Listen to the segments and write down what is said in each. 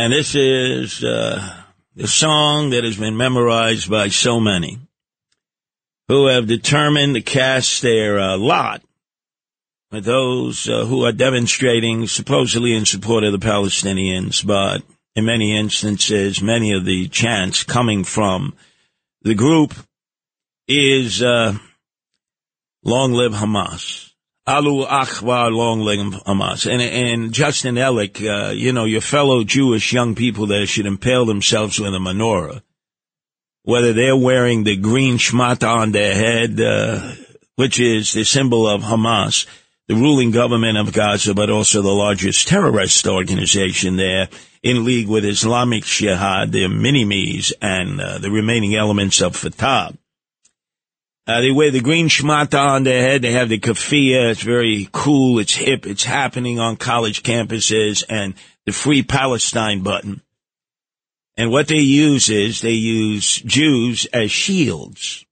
And this is uh, the song that has been memorized by so many who have determined to cast their uh, lot those uh, who are demonstrating supposedly in support of the Palestinians, but in many instances, many of the chants coming from the group is uh, long live Hamas. Alu Akbar, long live Hamas. And, and Justin Ellick, uh, you know, your fellow Jewish young people that should impale themselves with a menorah, whether they're wearing the green shmata on their head, uh, which is the symbol of Hamas, the ruling government of Gaza, but also the largest terrorist organization there in league with Islamic Jihad, the Minimis, and uh, the remaining elements of Fatah. Uh, they wear the green shmata on their head. They have the keffiyeh. It's very cool. It's hip. It's happening on college campuses and the free Palestine button. And what they use is they use Jews as shields.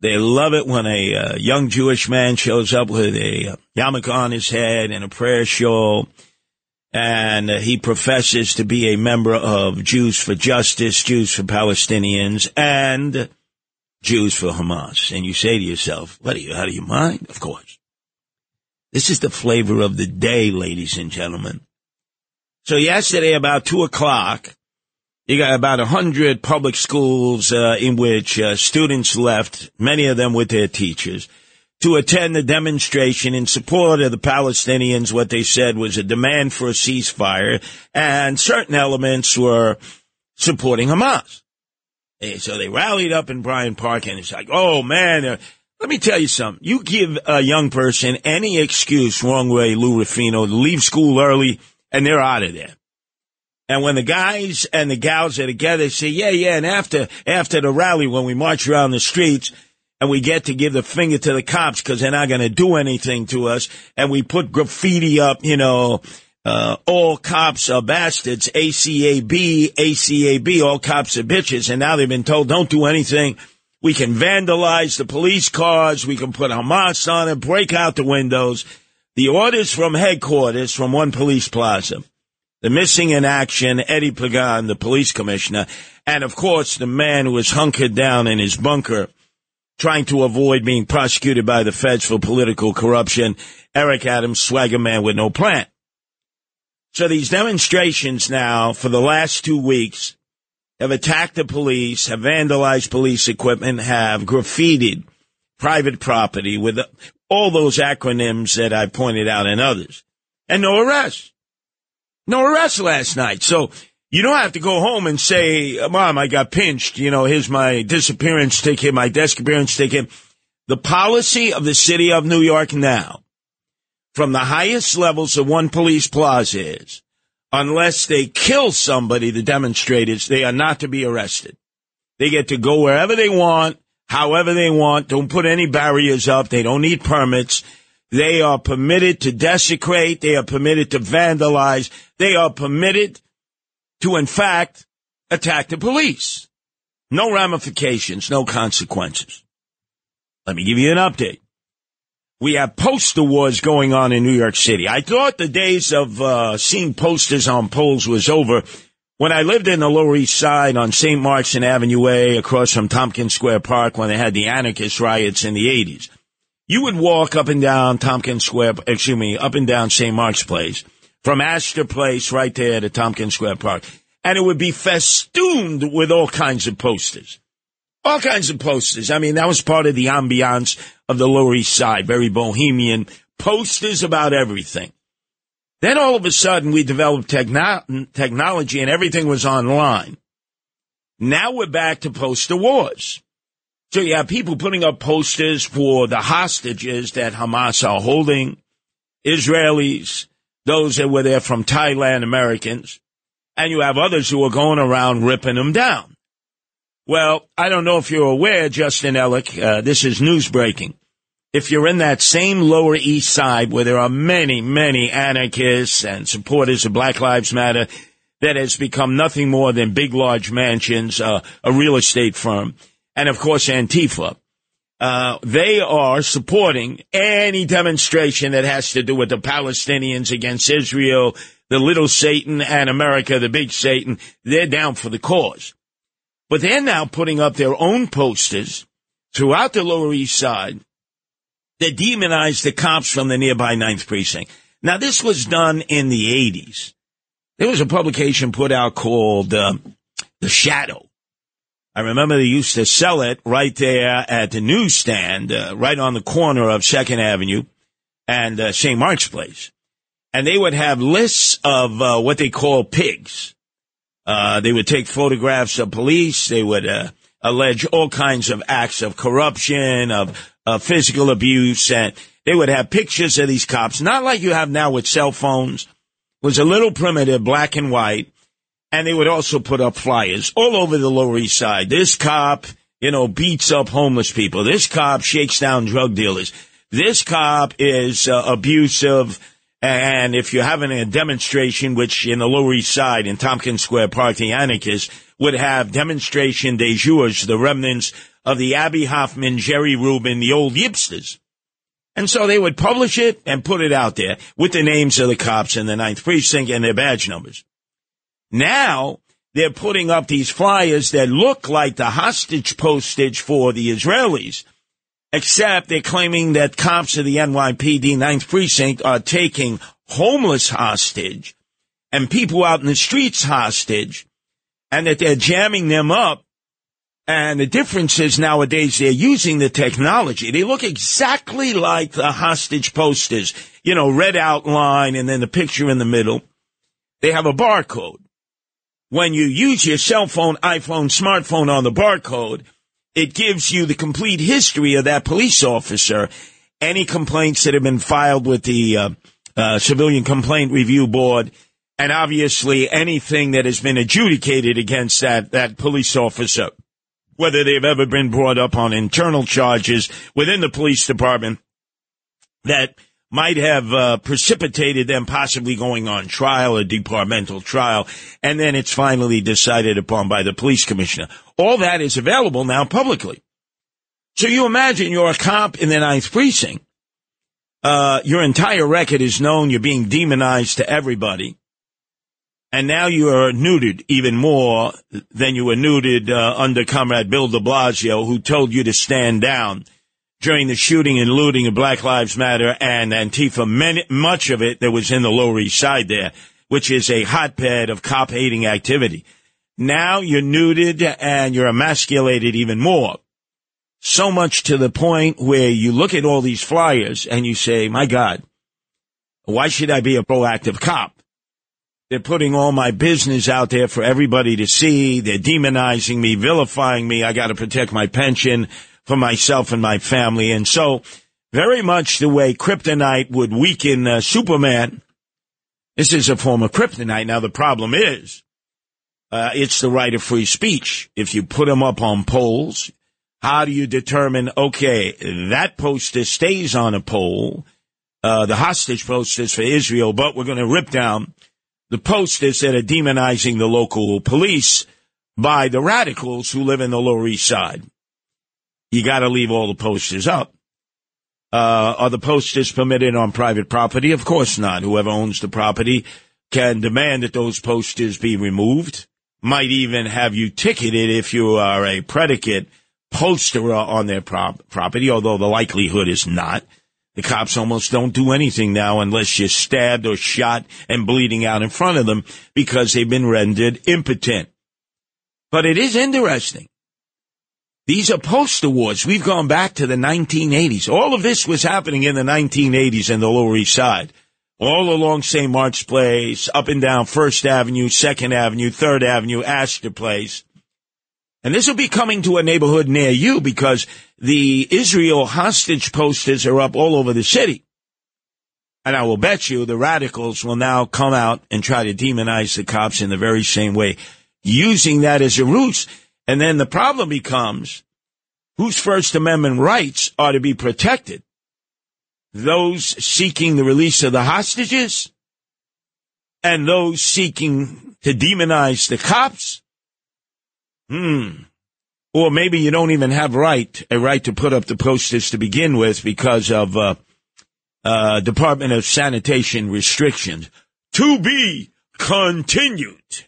They love it when a uh, young Jewish man shows up with a uh, yarmulke on his head and a prayer shawl, and uh, he professes to be a member of Jews for Justice, Jews for Palestinians, and Jews for Hamas. And you say to yourself, what are you out of your mind? Of course. This is the flavor of the day, ladies and gentlemen. So yesterday about two o'clock, you got about a hundred public schools uh, in which uh, students left, many of them with their teachers, to attend the demonstration in support of the Palestinians. What they said was a demand for a ceasefire, and certain elements were supporting Hamas. And so they rallied up in Bryant Park, and it's like, oh man, uh, let me tell you something. You give a young person any excuse, wrong way, Lou Rufino, to leave school early, and they're out of there. And when the guys and the gals are together, they say, yeah, yeah. And after, after the rally, when we march around the streets and we get to give the finger to the cops because they're not going to do anything to us. And we put graffiti up, you know, uh, all cops are bastards, ACAB, ACAB, all cops are bitches. And now they've been told don't do anything. We can vandalize the police cars. We can put Hamas on it, break out the windows. The orders from headquarters from one police plaza the missing in action, Eddie Caban, the police commissioner, and of course the man who was hunkered down in his bunker trying to avoid being prosecuted by the feds for political corruption, Eric Adams, swagger man with no plan. So these demonstrations now for the last two weeks have attacked the police, have vandalized police equipment, have graffitied private property with all those acronyms that I pointed out and others. And no arrests. No arrests last night. So you don't have to go home and say, Mom, I got pinched. You know, here's my disappearance ticket, my disappearance ticket. The policy of the city of New York now, from the highest levels of one police plaza is, unless they kill somebody, the demonstrators, they are not to be arrested. They get to go wherever they want, however they want. Don't put any barriers up. They don't need permits. They are permitted to desecrate. They are permitted to vandalize. They are permitted to, in fact, attack the police. No ramifications, no consequences. Let me give you an update. We have poster wars going on in New York City. I thought the days of uh, seeing posters on poles was over when I lived in the Lower East Side on St. Mark's and Avenue A across from Tompkins Square Park when they had the anarchist riots in the 80s. You would walk up and down Tompkins Square, excuse me, up and down St. Mark's Place from Astor Place right there to Tompkins Square Park. And it would be festooned with all kinds of posters. All kinds of posters. I mean, that was part of the ambiance of the Lower East Side. Very bohemian posters about everything. Then all of a sudden we developed techno- technology and everything was online. Now we're back to poster wars. So you have people putting up posters for the hostages that Hamas are holding, Israelis, those that were there from Thailand, Americans, and you have others who are going around ripping them down. Well, I don't know if you're aware, Justin Ellick, uh, this is news breaking. If you're in that same Lower East Side where there are many, many anarchists and supporters of Black Lives Matter that has become nothing more than big, large mansions, uh, a real estate firm, and of course Antifa. Uh, they are supporting any demonstration that has to do with the Palestinians against Israel, the little Satan, and America, the big Satan. They're down for the cause. But they're now putting up their own posters throughout the Lower East Side that demonize the cops from the nearby Ninth Precinct. Now, this was done in the 80s. There was a publication put out called uh, The Shadow. I remember they used to sell it right there at the newsstand, uh, right on the corner of Second Avenue and uh, St. Mark's Place. And they would have lists of uh, what they call pigs. Uh, they would take photographs of police. They would uh, allege all kinds of acts of corruption, of physical abuse, and they would have pictures of these cops, not like you have now with cell phones. It was a little primitive, black and white and they would also put up flyers all over the Lower East Side. This cop, you know, beats up homeless people. This cop shakes down drug dealers. This cop is uh, abusive. And if you're having a demonstration, which in the Lower East Side in Tompkins Square Park, the anarchists would have demonstration de jours, the remnants of the Abbie Hoffman, Jerry Rubin, the old Yipsters. And so they would publish it and put it out there with the names of the cops in the ninth precinct and their badge numbers. Now they're putting up these flyers that look like the hostage postage for the Israelis, except they're claiming that cops of the NYPD 9th precinct are taking homeless hostage and people out in the streets hostage and that they're jamming them up. And the difference is nowadays they're using the technology. They look exactly like the hostage posters, you know, red outline and then the picture in the middle. They have a barcode when you use your cell phone, iPhone, smartphone on the barcode, it gives you the complete history of that police officer, any complaints that have been filed with the uh, uh, Civilian Complaint Review Board, and obviously anything that has been adjudicated against that, that police officer, whether they've ever been brought up on internal charges within the police department that might have uh, precipitated them possibly going on trial, a departmental trial, and then it's finally decided upon by the police commissioner. All that is available now publicly. So you imagine you're a cop in the ninth precinct. Uh, your entire record is known. You're being demonized to everybody. And now you are neutered even more than you were neutered uh, under Comrade Bill de Blasio, who told you to stand down during the shooting and looting of Black Lives Matter and Antifa, many, much of it that was in the Lower East Side there, which is a hotbed of cop hating activity. Now you're neutered and you're emasculated even more. So much to the point where you look at all these flyers and you say, my God, why should I be a proactive cop? They're putting all my business out there for everybody to see. They're demonizing me, vilifying me. I got to protect my pension for myself and my family. And so, very much the way kryptonite would weaken uh, Superman, this is a form of kryptonite. Now, the problem is, uh, it's the right of free speech. If you put them up on poles, how do you determine, okay, that poster stays on a pole, uh, the hostage posters for Israel, but we're going to rip down the posters that are demonizing the local police by the radicals who live in the Lower East Side you got to leave all the posters up. Uh, are the posters permitted on private property? Of course not. Whoever owns the property can demand that those posters be removed. Might even have you ticketed if you are a predicate posterer on their prop- property, although the likelihood is not. The cops almost don't do anything now unless you're stabbed or shot and bleeding out in front of them because they've been rendered impotent. But it is interesting These are poster wars. We've gone back to the 1980s. All of this was happening in the 1980s in the Lower East Side. All along St. Mark's Place, up and down First Avenue, Second Avenue, Third Avenue, Astor Place. And this will be coming to a neighborhood near you because the Israel hostage posters are up all over the city. And I will bet you the radicals will now come out and try to demonize the cops in the very same way, using that as a ruse. And then the problem becomes whose First Amendment rights are to be protected? Those seeking the release of the hostages and those seeking to demonize the cops? Hmm. Or maybe you don't even have right a right to put up the posters to begin with because of uh, uh, Department of Sanitation restrictions. To be continued.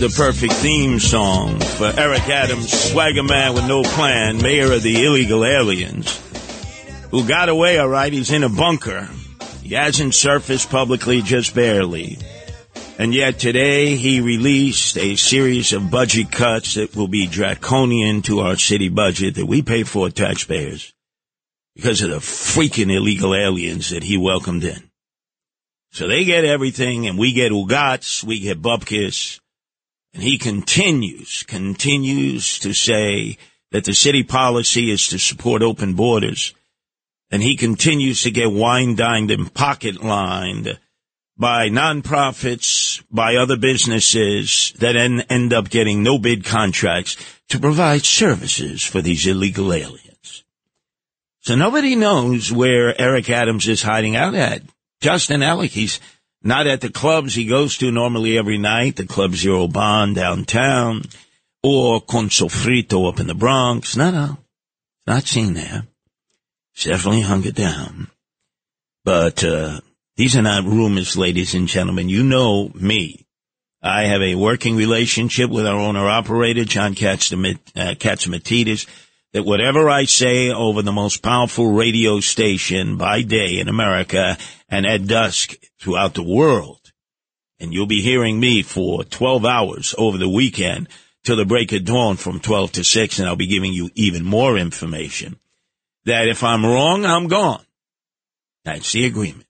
The perfect theme song for Eric Adams, swagger man with no plan, mayor of the illegal aliens, who got away all right. He's in a bunker. He hasn't surfaced publicly, just barely. And yet today he released a series of budget cuts that will be draconian to our city budget that we pay for taxpayers because of the freaking illegal aliens that he welcomed in. So they get everything and we get Ugats, we get Bupkis. And he continues, continues to say that the city policy is to support open borders. And he continues to get wine dined and pocket lined by nonprofits, by other businesses that then end up getting no bid contracts to provide services for these illegal aliens. So nobody knows where Eric Adams is hiding out at. Justin Alec, he's not at the clubs he goes to normally every night, the Club Zero Bond downtown, or Con Sofrito up in the Bronx. No, no, not seen there. He's definitely hunkered down. But uh, these are not rumors, ladies and gentlemen. You know me. I have a working relationship with our owner operator, John Katzmat- Catsimatidis, that whatever I say over the most powerful radio station by day in America and at dusk throughout the world, and you'll be hearing me for 12 hours over the weekend till the break of dawn from 12 to 6, and I'll be giving you even more information. That if I'm wrong, I'm gone. That's the agreement.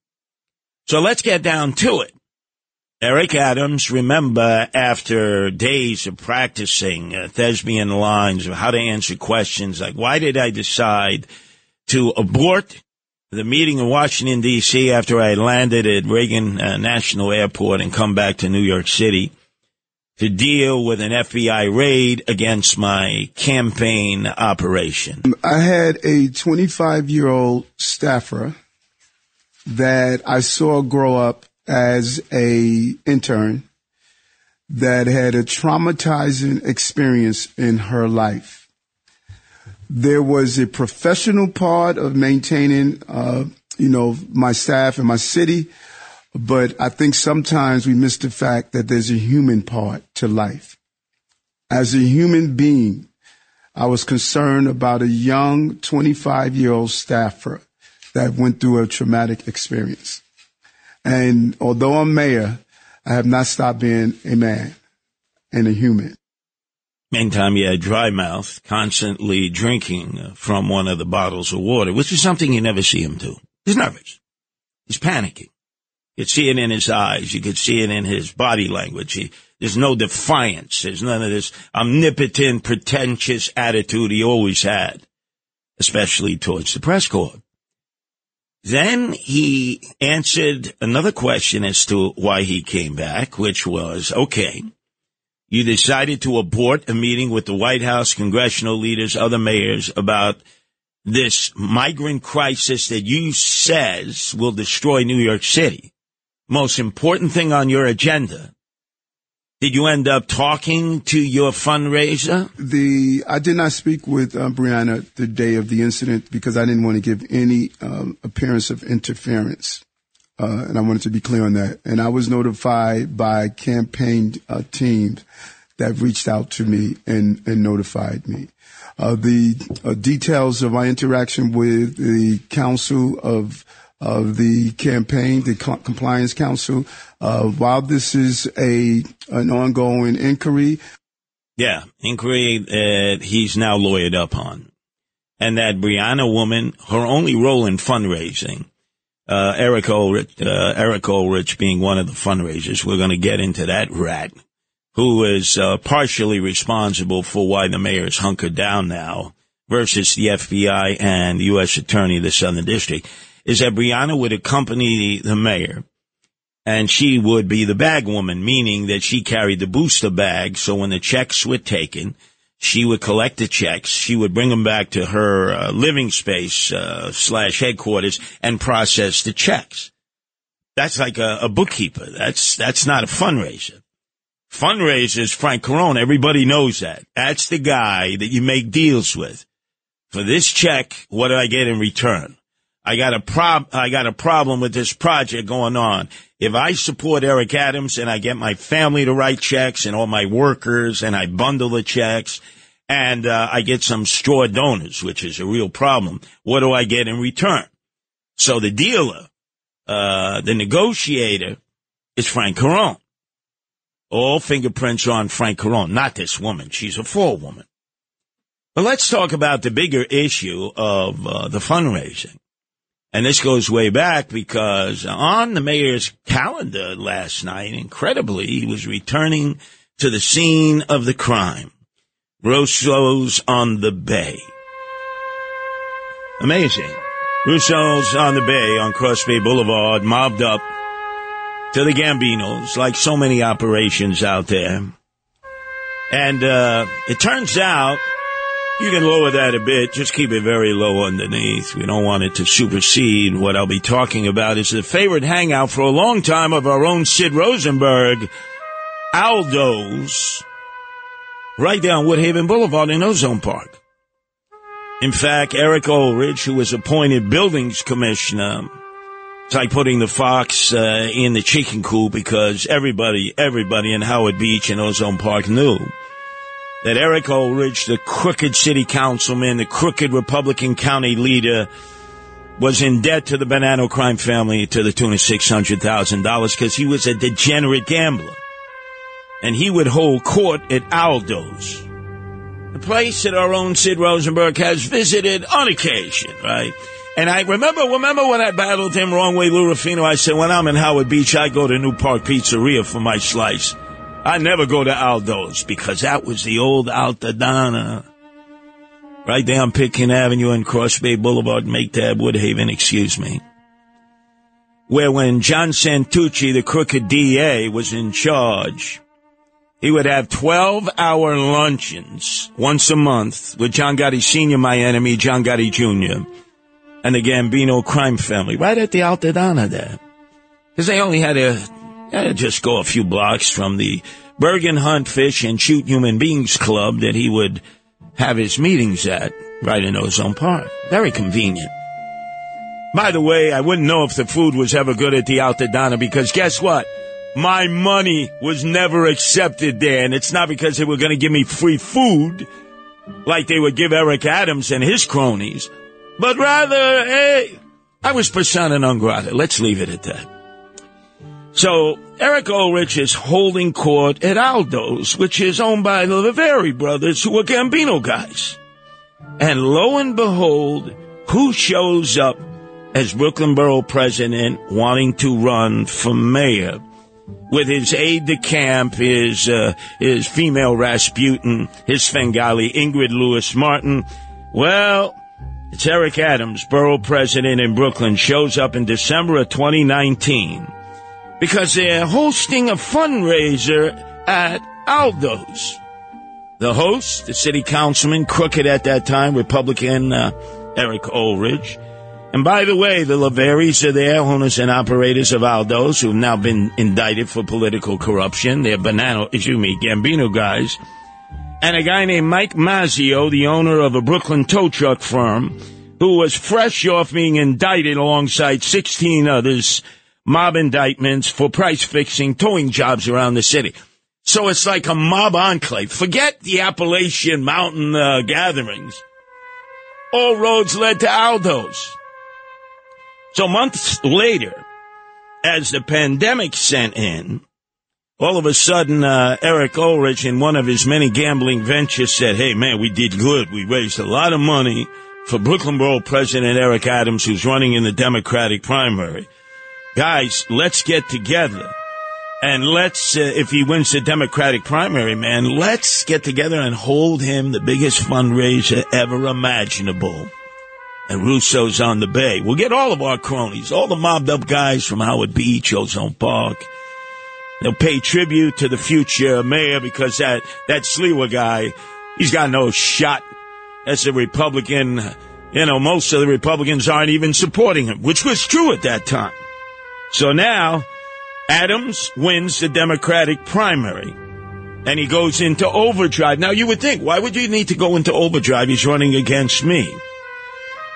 So let's get down to it. Eric Adams, remember after days of practicing uh, thespian lines of how to answer questions like, why did I decide to abort the meeting in Washington, D.C. after I landed at Reagan uh, National Airport and come back to New York City to deal with an FBI raid against my campaign operation? I had a 25 year old staffer that I saw grow up as a intern that had a traumatizing experience in her life. There was a professional part of maintaining, uh, you know, my staff and my city, but I think sometimes we miss the fact that there's a human part to life. As a human being, I was concerned about a young 25 year old staffer that went through a traumatic experience. And although I'm mayor, I have not stopped being a man and a human. Meantime, he had dry mouth, constantly drinking uh, from one of the bottles of water, which is something you never see him do. He's nervous. He's panicking. You could see it in his eyes. You could see it in his body language. He, there's no defiance. There's none of this omnipotent, pretentious attitude he always had, especially towards the press corps. Then he answered another question as to why he came back, which was, okay, you decided to abort a meeting with the White House, congressional leaders, other mayors about this migrant crisis that you says will destroy New York City. Most important thing on your agenda. Did you end up talking to your fundraiser? The I did not speak with uh, Brianna the day of the incident because I didn't want to give any um, appearance of interference, uh, and I wanted to be clear on that. And I was notified by campaign uh, teams that reached out to me and, and notified me. Uh, the uh, details of my interaction with the Council of of the campaign, the Co- Compliance Council. Uh, while this is a an ongoing inquiry, Yeah, inquiry that he's now lawyered up on. And that Brianna woman, her only role in fundraising, uh, Eric Ulrich, uh, Eric Ulrich being one of the fundraisers, we're going to get into that rat, who is uh, partially responsible for why the mayor's hunkered down now versus the FBI and the U.S. Attorney of the Southern District, is that Brianna would accompany the mayor and she would be the bag woman, meaning that she carried the booster bag. So when the checks were taken, she would collect the checks. She would bring them back to her uh, living space uh, slash headquarters and process the checks. That's like a, a bookkeeper. That's that's not a fundraiser. Fundraisers, Frank Carone. Everybody knows that. That's the guy that you make deals with. For this check, what do I get in return? I got a prob I got a problem with this project going on. If I support Eric Adams and I get my family to write checks and all my workers and I bundle the checks and uh, I get some straw donors, which is a real problem, what do I get in return? So the dealer, uh, the negotiator is Frank Carone. All fingerprints are on Frank Carone, not this woman. She's a forewoman. But let's talk about the bigger issue of uh, the fundraising. And this goes way back because on the mayor's calendar last night, incredibly, he was returning to the scene of the crime. Russo's on the Bay. Amazing. Russo's on the Bay on Cross Bay Boulevard, mobbed up to the Gambinos, like so many operations out there. And uh, it turns out you can lower that a bit. Just keep it very low underneath. We don't want it to supersede. What I'll be talking about is the favorite hangout for a long time of our own Sid Rosenberg, Aldo's, right down Woodhaven Boulevard in Ozone Park. In fact, Eric Ulrich, who was appointed buildings commissioner, it's like putting the fox uh, in the chicken coop because everybody, everybody in Howard Beach and Ozone Park knew that Eric Ulrich, the crooked city councilman, the crooked Republican county leader, was in debt to the Banana crime family to the tune of $600,000 because he was a degenerate gambler. And he would hold court at Aldo's, the place that our own Sid Rosenberg has visited on occasion, right? And I remember, remember when I battled him wrong way, Lou Rufino, I said, when I'm in Howard Beach, I go to New Park Pizzeria for my slice. I never go to Aldo's because that was the old Altadonna. Right down Pitkin Avenue and Cross Bay Boulevard, Make Tab, Woodhaven, excuse me. Where when John Santucci, the crooked DA, was in charge, he would have 12 hour luncheons once a month with John Gotti Sr., my enemy, John Gotti Jr., and the Gambino crime family, right at the Altadonna there. Because they only had to uh, just go a few blocks from the Bergin Hunt Fish and Shoot Human Beings Club that he would have his meetings at, right in Ozone Park. Very convenient. By the way, I wouldn't know if the food was ever good at the Altadonna because guess what? My money was never accepted there, and it's not because they were going to give me free food like they would give Eric Adams and his cronies, but rather, hey, I was persona non grata. Let's leave it at that. So Eric Ulrich is holding court at Aldo's, which is owned by the Livreri brothers, who are Gambino guys. And lo and behold, who shows up as Brooklyn Borough president wanting to run for mayor? With his aide de camp, his, uh, his female Rasputin, his Svengali, Ingrid Lewis Martin. Well, it's Eric Adams, borough president in Brooklyn, shows up in December of 2019 because they're hosting a fundraiser at Aldo's. The host, the city councilman, crooked at that time, Republican uh, Eric Ulrich. And by the way, the Livreris are there, owners and operators of Aldo's, who've now been indicted for political corruption. They're banana, excuse me, Gambino guys. And a guy named Mike Mazzio, the owner of a Brooklyn tow truck firm, who was fresh off being indicted alongside 16 others, mob indictments for price fixing towing jobs around the city. So it's like a mob enclave. Forget the Appalachian Mountain uh, gatherings. All roads led to Aldo's. So months later, as the pandemic set in, all of a sudden, uh, Eric Ulrich, in one of his many gambling ventures, said, "Hey, man, we did good. We raised a lot of money for Brooklyn Borough President Eric Adams, who's running in the Democratic primary. Guys, let's get together." And let's, uh, if he wins the Democratic primary, man, let's get together and hold him the biggest fundraiser ever imaginable. And Russo's on the bay. We'll get all of our cronies, all the mobbed up guys from Howard Beach, Ozone Park. They'll pay tribute to the future mayor because that, that Sliwa guy, he's got no shot as a Republican. You know, most of the Republicans aren't even supporting him, which was true at that time. So now, Adams wins the Democratic primary and he goes into overdrive. Now you would think, why would you need to go into overdrive? He's running against me.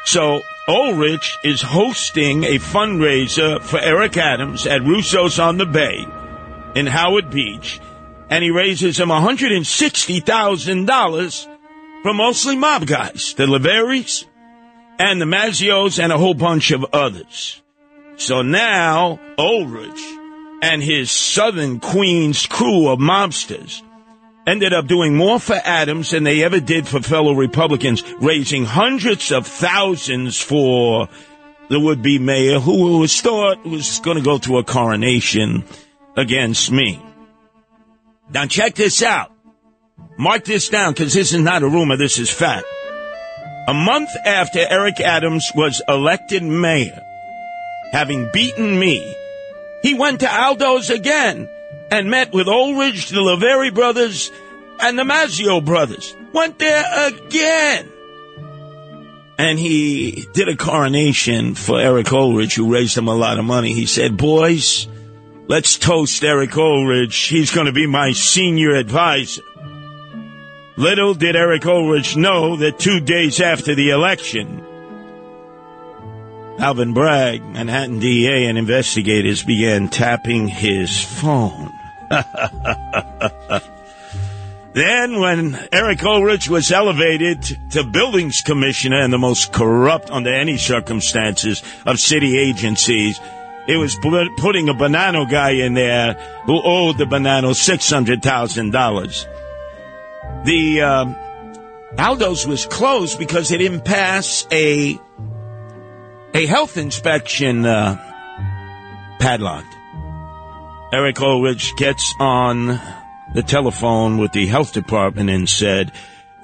So Ulrich is hosting a fundraiser for Eric Adams at Russo's on the Bay in Howard Beach, and he raises him $160,000 from mostly mob guys, the Livreris and the Mazzios and a whole bunch of others. So now Ulrich and his Southern Queens crew of mobsters ended up doing more for Adams than they ever did for fellow Republicans, raising hundreds of thousands for the would-be mayor who was thought was going to go to a coronation against me. Now check this out. Mark this down because this is not a rumor, this is fact. A month after Eric Adams was elected mayor, having beaten me, he went to Aldo's again and met with Ulrich, the Livreri brothers, and the Mazzio brothers. Went there again. And he did a coronation for Eric Ulrich, who raised him a lot of money. He said, boys, let's toast Eric Ulrich. He's going to be my senior advisor. Little did Eric Ulrich know that two days after the election, Alvin Bragg, Manhattan DA, and investigators began tapping his phone. then, when Eric Ulrich was elevated to buildings commissioner and the most corrupt under any circumstances of city agencies, it was put- putting a banana guy in there who owed the banana $600,000. The um, Aldo's was closed because it didn't pass a a health inspection uh, padlocked. Eric Ulrich gets on the telephone with the health department and said,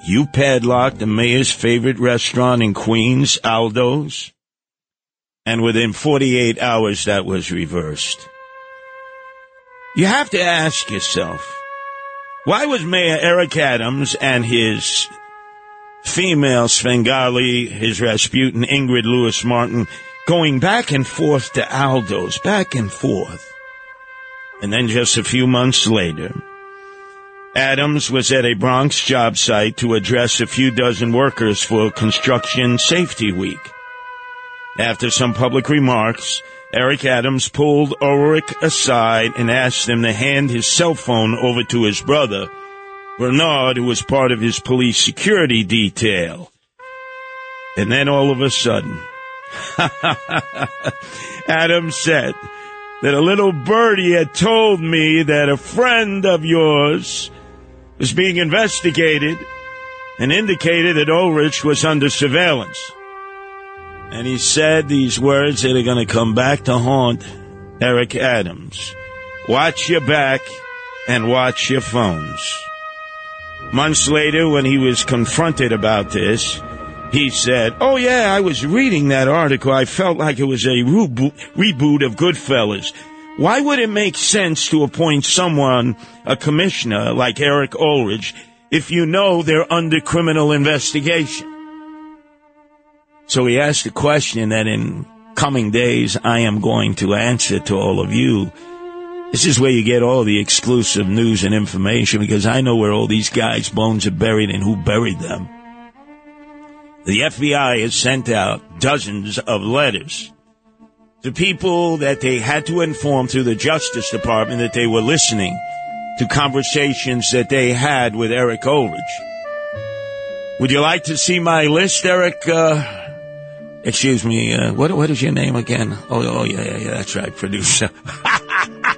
You padlocked the mayor's favorite restaurant in Queens, Aldo's? And within 48 hours, that was reversed. You have to ask yourself, why was Mayor Eric Adams and his female Svengali, his Rasputin, Ingrid Lewis Martin, going back and forth to Aldo's, back and forth. And then just a few months later, Adams was at a Bronx job site to address a few dozen workers for Construction Safety Week. After some public remarks, Eric Adams pulled Ulrich aside and asked him to hand his cell phone over to his brother, Bernard, who was part of his police security detail. And then all of a sudden, Adams said, that a little birdie had told me that a friend of yours was being investigated and indicated that Ulrich was under surveillance. And he said these words that are going to come back to haunt Eric Adams. Watch your back and watch your phones. Months later, when he was confronted about this, he said, Oh, yeah, I was reading that article. I felt like it was a reboot, reboot of Goodfellas. Why would it make sense to appoint someone, a commissioner like Eric Ulrich, if you know they're under criminal investigation? So he asked a question that in coming days I am going to answer to all of you. This is where you get all the exclusive news and information because I know where all these guys' bones are buried and who buried them. The FBI has sent out dozens of letters to people that they had to inform through the Justice Department that they were listening to conversations that they had with Eric Ulrich. Would you like to see my list, Eric? Uh, excuse me. Uh, what what is your name again? Oh, oh yeah, yeah, yeah. That's right, producer.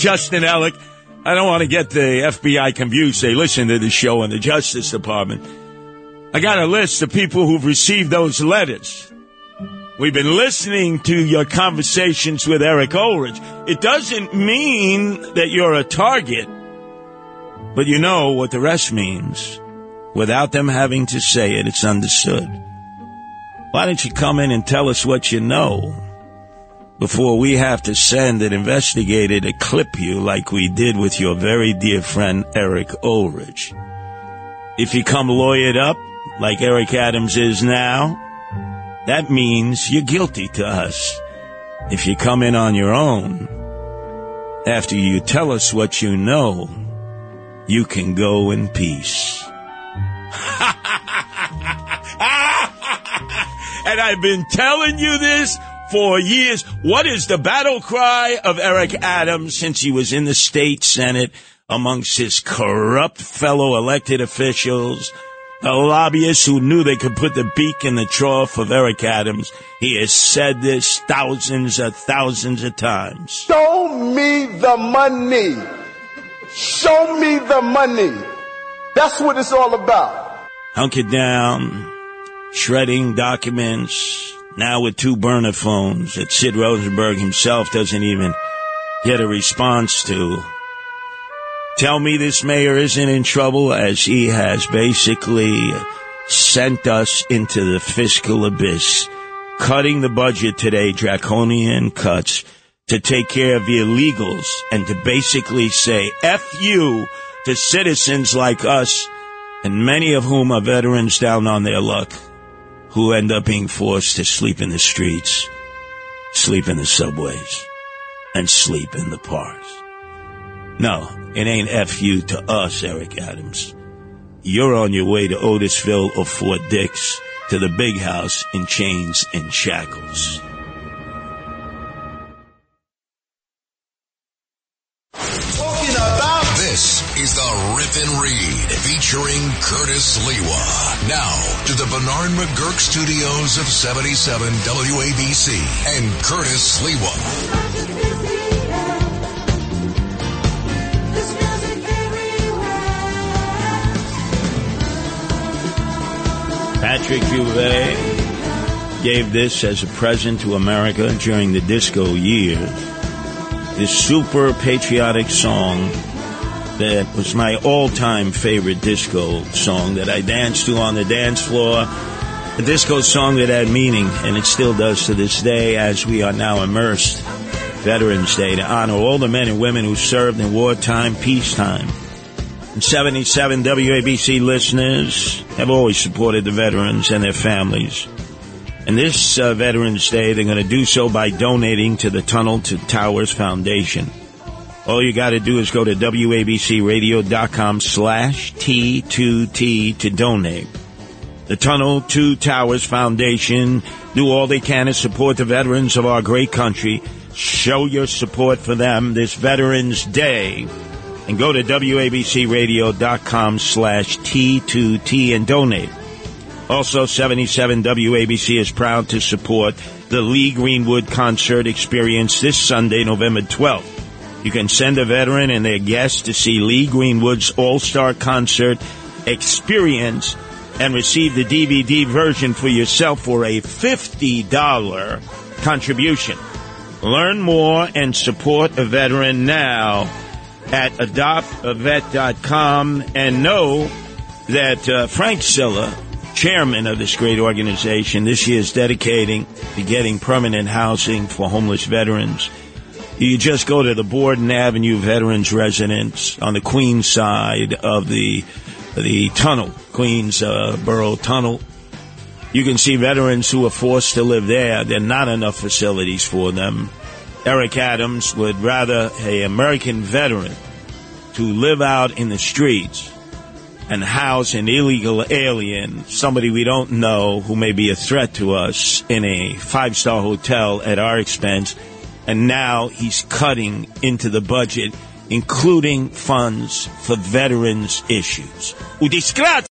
Justin Ellick. I don't want to get the FBI confused. They listen to the show in the Justice Department. I got a list of people who've received those letters. We've been listening to your conversations with Eric Ulrich. It doesn't mean that you're a target, but you know what the rest means. Without them having to say it, it's understood. Why don't you come in and tell us what you know before we have to send an investigator to clip you like we did with your very dear friend Eric Ulrich? If you come lawyered up, like Eric Adams is now, that means you're guilty to us. If you come in on your own, after you tell us what you know, you can go in peace. and I've been telling you this for years. What is the battle cry of Eric Adams since he was in the state senate amongst his corrupt fellow elected officials? The lobbyists who knew they could put the beak in the trough of Eric Adams. He has said this thousands of thousands of times. Show me the money. Show me the money. That's what it's all about. Hunkered down, shredding documents, now with two burner phones that Sid Rosenberg himself doesn't even get a response to. Tell me this mayor isn't in trouble as he has basically sent us into the fiscal abyss, cutting the budget today, draconian cuts, to take care of the illegals and to basically say F you to citizens like us, and many of whom are veterans down on their luck, who end up being forced to sleep in the streets, sleep in the subways, and sleep in the parks. No, it ain't F you to us, Eric Adams. You're on your way to Otisville or Fort Dix to the big house in chains and shackles. Is the Rip and Read featuring Curtis Sliwa. Now to the Bernard McGuirk studios of 77 WABC and Curtis Sliwa. Patrick Juvet gave this as a present to America during the disco years. This super patriotic song that was my all-time favorite disco song that I danced to on the dance floor. A disco song that had meaning, and it still does to this day as we are now immersed. Veterans Day to honor all the men and women who served in wartime, peacetime. And 77 WABC listeners have always supported the veterans and their families. And this uh, Veterans Day, they're going to do so by donating to the Tunnel to Towers Foundation. All you got to do is go to WABCRadio.com slash T2T to donate. The Tunnel to Towers Foundation do all they can to support the veterans of our great country. Show your support for them this Veterans Day and go to WABCRadio.com slash T2T and donate. Also, 77 WABC is proud to support the Lee Greenwood concert experience this Sunday, November 12th. You can send a veteran and their guests to see Lee Greenwood's All Star Concert Experience and receive the DVD version for yourself for a $50 contribution. Learn more and support a veteran now at adoptavet.com and know that uh, Frank Siller, chairman of this great organization, this year is dedicating to getting permanent housing for homeless veterans. You just go to the Borden Avenue Veterans Residence on the Queens side of the the tunnel, Queens uh, Borough Tunnel. You can see veterans who are forced to live there. There are not enough facilities for them. Eric Adams would rather a American veteran to live out in the streets and house an illegal alien, somebody we don't know who may be a threat to us in a five star hotel at our expense. And now he's cutting into the budget, including funds for veterans issues.